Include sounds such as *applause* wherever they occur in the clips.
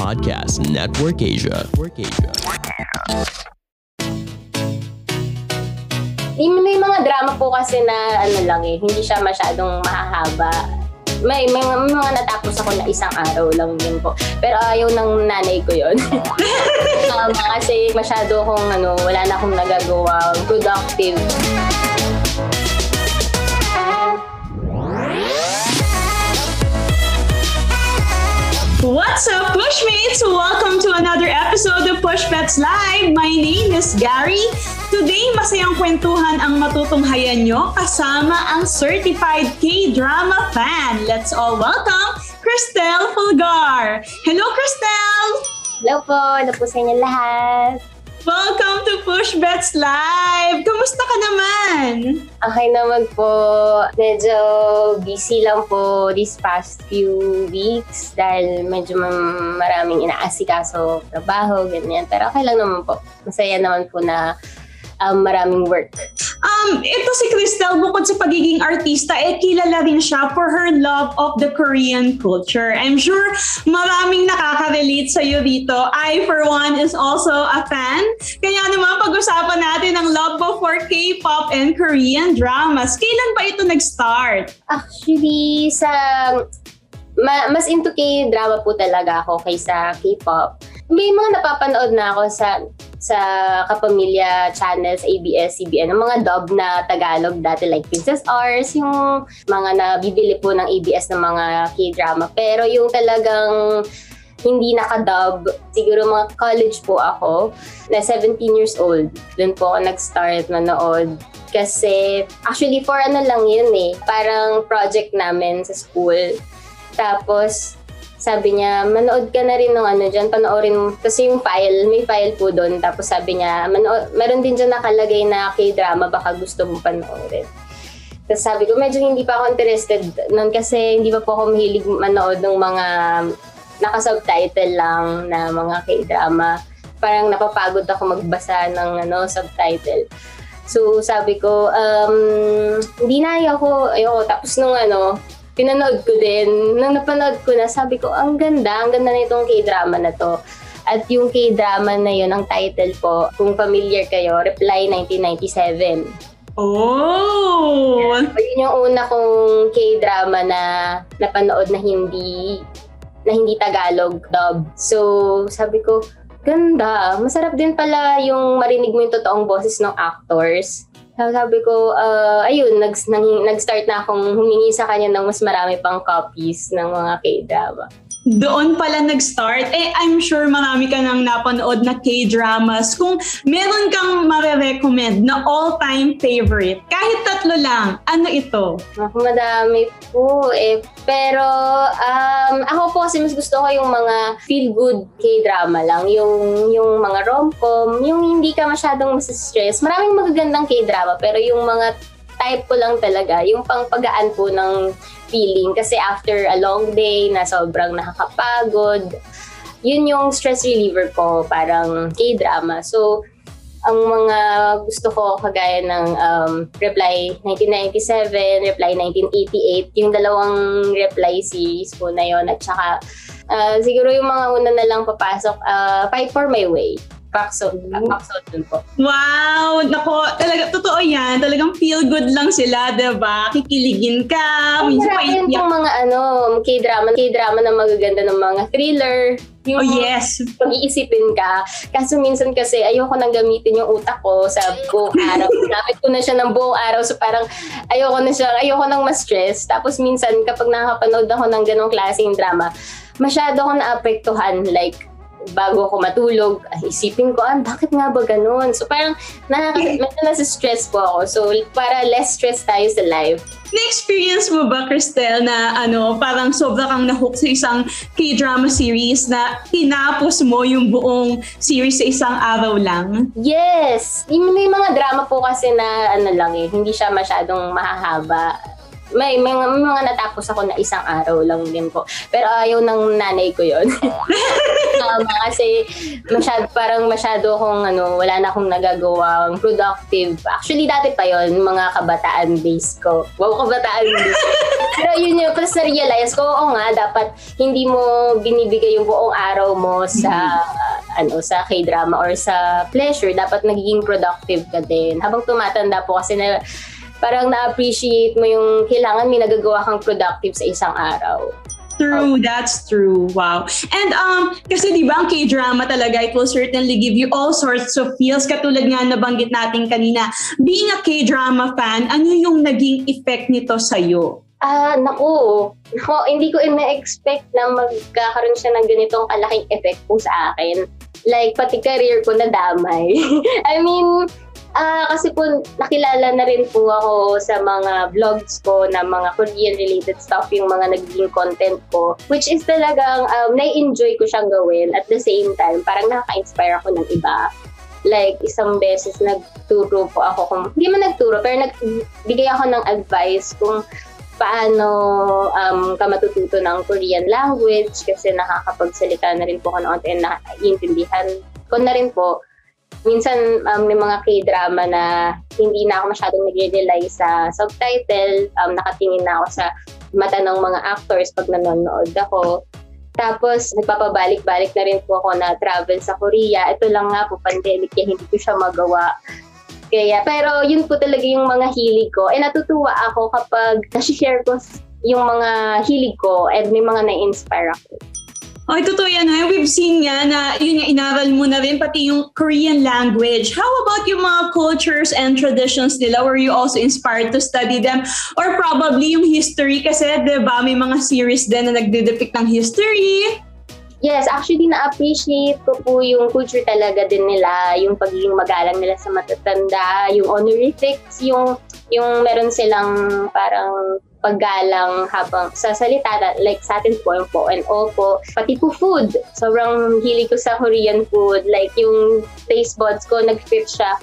Podcast Network Asia. Network Asia. May mga drama po kasi na ano lang eh, hindi siya masyadong mahahaba. May, may, may mga natapos ako na isang araw lang din po. Pero ayaw ng nanay ko yon. um, *laughs* kasi masyado akong ano, wala na akong nagagawa productive. Push Pets Live. My name is Gary. Today, masayang kwentuhan ang matutunghayan nyo kasama ang certified K-drama fan. Let's all welcome Cristel Fulgar. Hello, Cristel! Hello po, hello po sa inyo lahat. Welcome to Push Bets Live! Kamusta ka naman? Okay naman po. Medyo busy lang po this past few weeks dahil medyo maraming inaasikaso trabaho, ganyan. Pero okay lang naman po. Masaya naman po na um, maraming work. Um, ito si Cristel, bukod sa pagiging artista, eh kilala rin siya for her love of the Korean culture. I'm sure maraming nakaka-relate sa iyo dito. I, for one, is also a fan. Kaya naman, pag-usapan natin ang love mo for K-pop and Korean dramas. Kailan ba ito nag-start? Actually, sa ma- mas into K-drama po talaga ako kaysa K-pop. May mga napapanood na ako sa sa kapamilya channels, ABS-CBN, ng mga dub na Tagalog dati like Princess Ours, yung mga nabibili po ng ABS ng mga K-drama. Pero yung talagang hindi nakadub, siguro mga college po ako, na 17 years old. Doon po ako nag-start manood. Kasi, actually, for ano lang yun eh, parang project namin sa school. Tapos, sabi niya, manood ka na rin ng ano dyan, panoorin mo. Kasi yung file, may file po doon. Tapos sabi niya, manood, meron din dyan nakalagay na K-drama, baka gusto mo panoorin. Tapos sabi ko, medyo hindi pa ako interested noon kasi hindi pa po ako mahilig manood ng mga naka-subtitle lang na mga K-drama. Parang napapagod ako magbasa ng ano, subtitle. So sabi ko, um, hindi na ayoko, ayoko. Tapos nung ano, pinanood ko din. Nung napanood ko na, sabi ko, ang ganda, ang ganda na itong K-drama na to. At yung K-drama na yun, ang title po, kung familiar kayo, Reply 1997. Oh! So, yun yung una kong K-drama na napanood na hindi na hindi Tagalog dub. So, sabi ko, ganda. Masarap din pala yung marinig mo yung totoong boses ng actors. Sabi ko, uh, ayun, nag, nag, nag-start na akong humingi sa kanya ng mas marami pang copies ng mga K-drama. Doon pala nag-start. Eh, I'm sure marami ka nang napanood na K-dramas. Kung meron kang marirecommend na all-time favorite, kahit tatlo lang, ano ito? Ako madami po eh. Pero um, ako po kasi mas gusto ko yung mga feel-good K-drama lang. Yung, yung mga rom-com, yung hindi ka masyadong stress. Maraming magagandang K-drama pero yung mga type ko lang talaga, yung pangpagaan po ng feeling. Kasi after a long day na sobrang nakakapagod, yun yung stress reliever ko, parang K-drama. So, ang mga gusto ko kagaya ng um, Reply 1997, Reply 1988, yung dalawang Reply series po na yon at saka uh, siguro yung mga una na lang papasok, uh, Fight for My Way. Paxo, Paxo dun po. Wow! Nako, talaga, totoo yan. Talagang feel good lang sila, diba? Kikiligin ka. Ay, minsan pong mga ano, K-drama, K-drama na magaganda ng mga thriller. Yung Oh yes. pag-iisipin ka. Kaso minsan kasi ayoko nang gamitin yung utak ko sa buong *laughs* araw. Gamit ko na siya ng buong araw. So parang ayoko na siya, ayoko nang ma-stress. Tapos minsan kapag nakakapanood ako ng ganong klaseng drama, masyado ako naapektuhan. Like, bago ako matulog, isipin ko, ah, bakit nga ba ganun? So parang nakaka- *laughs* stress po ako. So para less stress tayo sa life, Na-experience mo ba, Cristel, na ano, parang sobra kang nahook sa isang K-drama series na tinapos mo yung buong series sa isang araw lang? Yes! May mga drama po kasi na ano lang eh, hindi siya masyadong mahahaba. May, may, may mga natapos ako na isang araw lang din po. Pero ayaw ng nanay ko yon *laughs* um, kasi masyado, parang masyado akong ano, wala na akong nagagawang productive. Actually, dati pa yon mga kabataan base ko. Wow, kabataan base. *laughs* Pero yun yung plus na-realize ko, oo nga, dapat hindi mo binibigay yung buong araw mo sa ano sa K-drama or sa pleasure. Dapat nagiging productive ka din. Habang tumatanda po kasi na parang na-appreciate mo yung kailangan may nagagawa kang productive sa isang araw. True, that's true. Wow. And um, kasi di ba ang K-drama talaga, it will certainly give you all sorts of feels. Katulad nga nabanggit natin kanina, being a K-drama fan, ano yung naging effect nito sa'yo? Ah, naku. Naku, hindi ko ina-expect na magkakaroon siya ng ganitong kalaking effect po sa akin. Like, pati career ko nadamay. *laughs* I mean, Ah, kasi po nakilala na rin po ako sa mga vlogs ko na mga Korean related stuff yung mga naging content ko which is talagang um, na-enjoy ko siyang gawin at the same time parang nakaka-inspire ako ng iba. Like isang beses nagturo po ako kung hindi man nagturo pero nagbigay ako ng advice kung paano um, ka matututo ng Korean language kasi nakakapagsalita na rin po ako noon and naiintindihan ko na rin po minsan um, may mga K-drama na hindi na ako masyadong nag-rely sa subtitle. Um, nakatingin na ako sa mata ng mga actors pag nanonood ako. Tapos, nagpapabalik-balik na rin po ako na travel sa Korea. Ito lang nga po, pandemic, kaya hindi ko siya magawa. Kaya, pero yun po talaga yung mga hilig ko. E natutuwa ako kapag nasi-share ko yung mga hilig ko and may mga na-inspire ako. Ay, totoo yan. Ha? We've seen nga na yun nga, inaral mo na rin pati yung Korean language. How about yung mga cultures and traditions nila? Were you also inspired to study them? Or probably yung history kasi, di ba, may mga series din na nagde-depict ng history. Yes, actually na-appreciate ko po yung culture talaga din nila, yung pagiging magalang nila sa matatanda, yung honorifics, yung yung meron silang parang paggalang habang sa salita, like sa atin po, po and all po, pati po food. Sobrang hilig ko sa Korean food. Like yung taste buds ko, nag-fit siya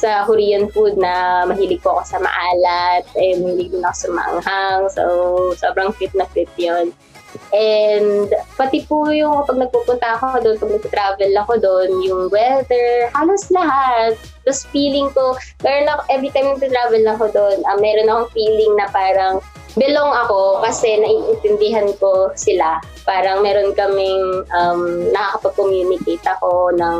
sa Korean food na mahilig po ako sa maalat, eh, mahilig din ako sa maanghang. So, sobrang fit na fit yon And pati po yung pag nagpupunta ako doon, pag nag-travel ako doon, yung weather, halos lahat. Tapos feeling ko, meron ako, every time nag-travel ako doon, uh, meron akong feeling na parang belong ako kasi naiintindihan ko sila. Parang meron kaming um, nakakapag-communicate ako ng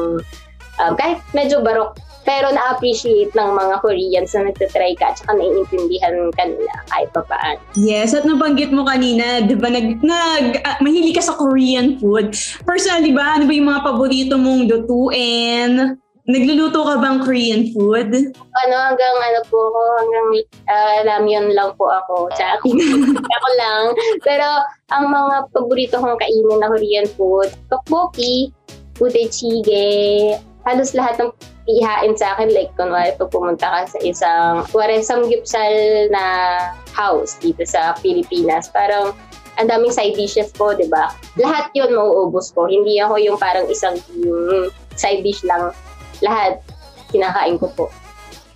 um, kahit medyo barok pero na-appreciate ng mga Koreans na nagtatry ka at saka naiintindihan kanila kahit pa paan. Yes, at nabanggit mo kanina, di ba, nag, nag, uh, mahilig ka sa Korean food. Personally ba, ano ba yung mga paborito mong lutuin? Nagluluto ka bang Korean food? Ano, hanggang ano po ako, hanggang uh, ramyun lang po ako. Tsaka *laughs* ako lang. Pero ang mga paborito kong kainin na Korean food, tteokbokki, udechige, halos lahat ng ihain sa akin. Like, kunwari, pag pumunta ka sa isang, kunwari, samgyupsal na house dito sa Pilipinas, parang ang daming side dishes po, di ba? Lahat yun mauubos ko. Hindi ako yung parang isang um, side dish lang lahat kinakain ko po.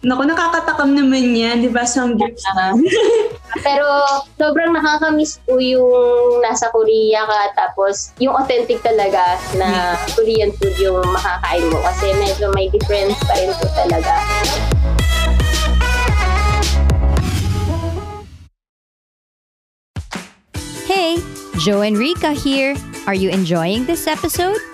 Naku, nakakatakam naman yan, di ba? Samgyup *laughs* uh, Pero sobrang nakakamiss po yung nasa Korea ka tapos yung authentic talaga na Korean food yung makakain mo kasi medyo may difference pa rin po talaga. Hey, Joe and Rika here. Are you enjoying this episode?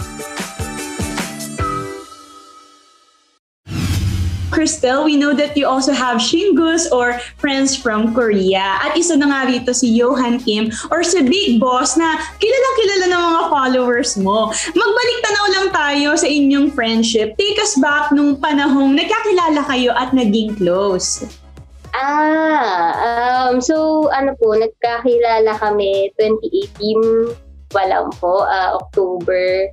Cristel, we know that you also have Shingus or friends from Korea. At isa na nga rito si Johan Kim or si Big Boss na kilalang kilala ng mga followers mo. Magbalik tanaw lang tayo sa inyong friendship. Take us back nung panahong nagkakilala kayo at naging close. Ah, um, so ano po, nagkakilala kami 2018 pa lang po, uh, October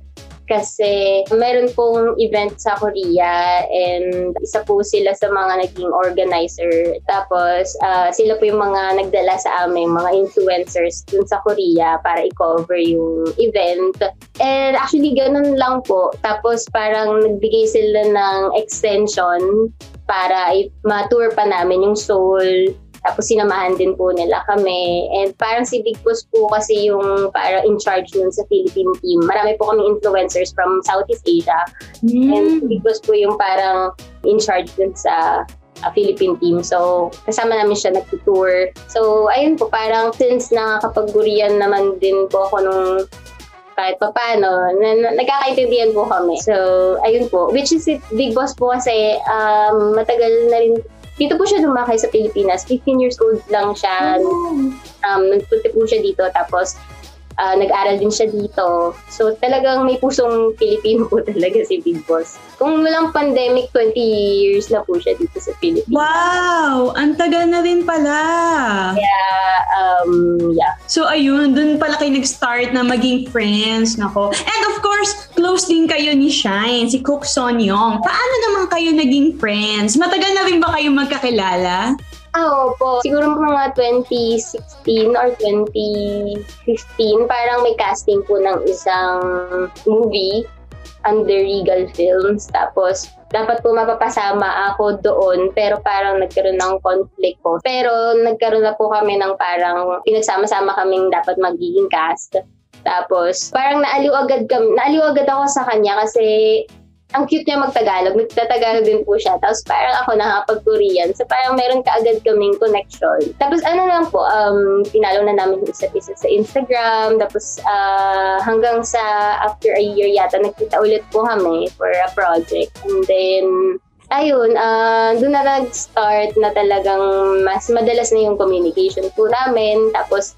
kasi meron pong event sa Korea and isa po sila sa mga naging organizer. Tapos uh, sila po yung mga nagdala sa amin, mga influencers dun sa Korea para i-cover yung event. And actually ganun lang po. Tapos parang nagbigay sila ng extension para i- ma-tour pa namin yung Seoul. Tapos sinamahan din po nila kami. And parang si Big Boss po kasi yung parang in charge nun sa Philippine team. Marami po kami influencers from Southeast Asia. And si Big Boss po yung parang in charge dun sa uh, Philippine team. So, kasama namin siya nag-tour. So, ayun po, parang since nakakapag-Korean naman din po ako nung kahit pa paano, na, na, nagkakaintindihan po kami. So, ayun po. Which is it, Big Boss po kasi um, matagal na rin dito po siya lumakay sa Pilipinas. 15 years old lang siya. Um, nagpunta po siya dito. Tapos, ah, nag-aral din siya dito. So, talagang may pusong Pilipino po *laughs* talaga si Big Boss. Kung walang pandemic, 20 years na po siya dito sa Pilipinas. Wow! Ang tagal na rin pala. Kaya, um, yeah. So ayun, dun pala kayo nag-start na maging friends. Nako. And of course, close din kayo ni Shine, si Cook Son Young. Paano naman kayo naging friends? Matagal na rin ba kayo magkakilala? Ah, opo. Siguro mga 2016 or 2015, parang may casting po ng isang movie under Regal Films. Tapos, dapat po mapapasama ako doon, pero parang nagkaroon ng conflict po. Pero nagkaroon na po kami ng parang pinagsama-sama kaming dapat magiging cast. Tapos, parang naaliw agad kami, naaliw agad ako sa kanya kasi ang cute niya magtagalog. Nagtatagalog din po siya. Tapos parang ako nakapag-Korean. So parang meron kaagad kaming connection. Tapos ano lang po, um, pinalo na namin isa't isa sa Instagram. Tapos ah, hanggang sa after a year yata, nagkita ulit po kami for a project. And then, ayun, ah doon na nag-start na talagang mas madalas na yung communication po namin. Tapos,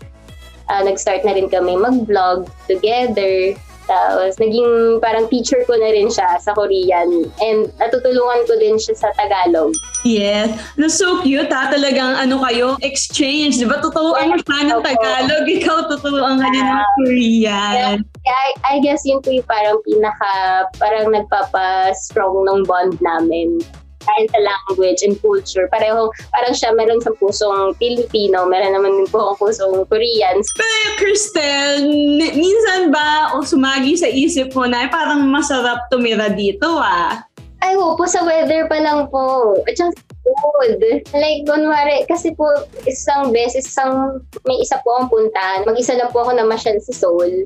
ah, nag-start na rin kami mag-vlog together. Tapos, naging parang teacher ko na rin siya sa Korean. And natutulungan ko din siya sa Tagalog. Yes. No, so cute ha. Talagang ano kayo, exchange. Di ba? Tuturuan mo siya ng. Tagalog. *laughs* Ikaw tuturuan ka niya ng Korean. Kaya I, I guess yun po yung parang pinaka, parang nagpapa-strong ng bond namin. Dahil sa language and culture. Pareho, parang siya meron sa pusong Filipino, meron naman din po ang pusong Korean. Pero Cristel, mi- minsan ba o sumagi sa isip mo na "Ay, parang masarap tumira dito ah? Ay, po sa weather pa lang po. At saka sa food. Like, kunwari, kasi po, isang beses, isang, may isa po akong puntahan. Mag-isa lang po ako namasyal sa Seoul.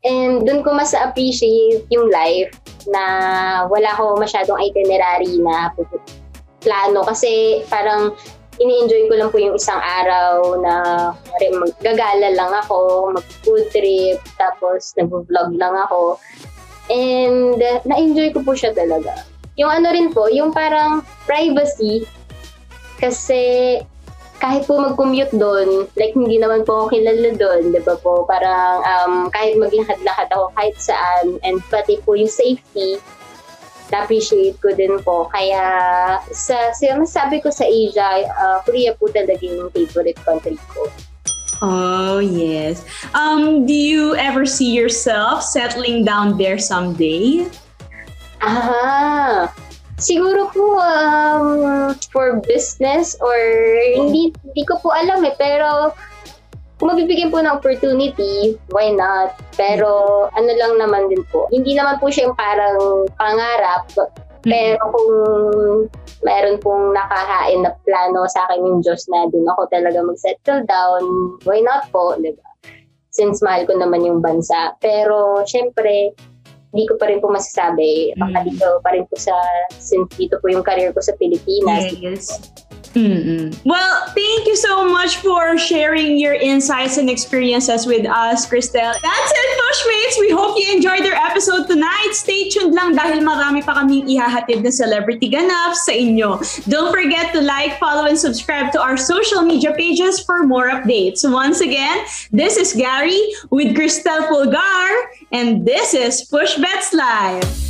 And dun ko mas appreciate yung life na wala ko masyadong itinerary na plano. Kasi parang ini-enjoy ko lang po yung isang araw na maggagala lang ako, mag-food trip, tapos nag-vlog lang ako. And na-enjoy ko po siya talaga. Yung ano rin po, yung parang privacy, kasi kahit po mag-commute doon, like hindi naman po ako kilala doon, di ba po? Parang um, kahit maglakad-lakad ako kahit saan, and pati po yung safety, na-appreciate ko din po. Kaya sa, sa masabi ko sa Asia, uh, Korea po talaga yung favorite country ko. Oh, yes. Um, do you ever see yourself settling down there someday? Ah, siguro po um, for business or hindi hindi ko po alam eh pero kung mabibigyan po ng opportunity, why not? Pero ano lang naman din po, hindi naman po siya yung parang pangarap, pero kung meron pong nakahain na plano sa akin yung Diyos na dun ako talaga mag-settle down, why not po, di ba? Since mahal ko naman yung bansa. Pero syempre, hindi ko pa rin po masasabi. Baka Mm. dito pa rin po sa, since dito po yung career ko sa Pilipinas. Yes. Mm-mm. Well, thank you so much for sharing your insights and experiences with us, Cristel. That's it, Pushmates! We hope you enjoyed our episode tonight. Stay tuned lang dahil marami pa kaming ihahatid na celebrity ganap sa inyo. Don't forget to like, follow, and subscribe to our social media pages for more updates. Once again, this is Gary with Cristel Pulgar, and this is Push Bets Live.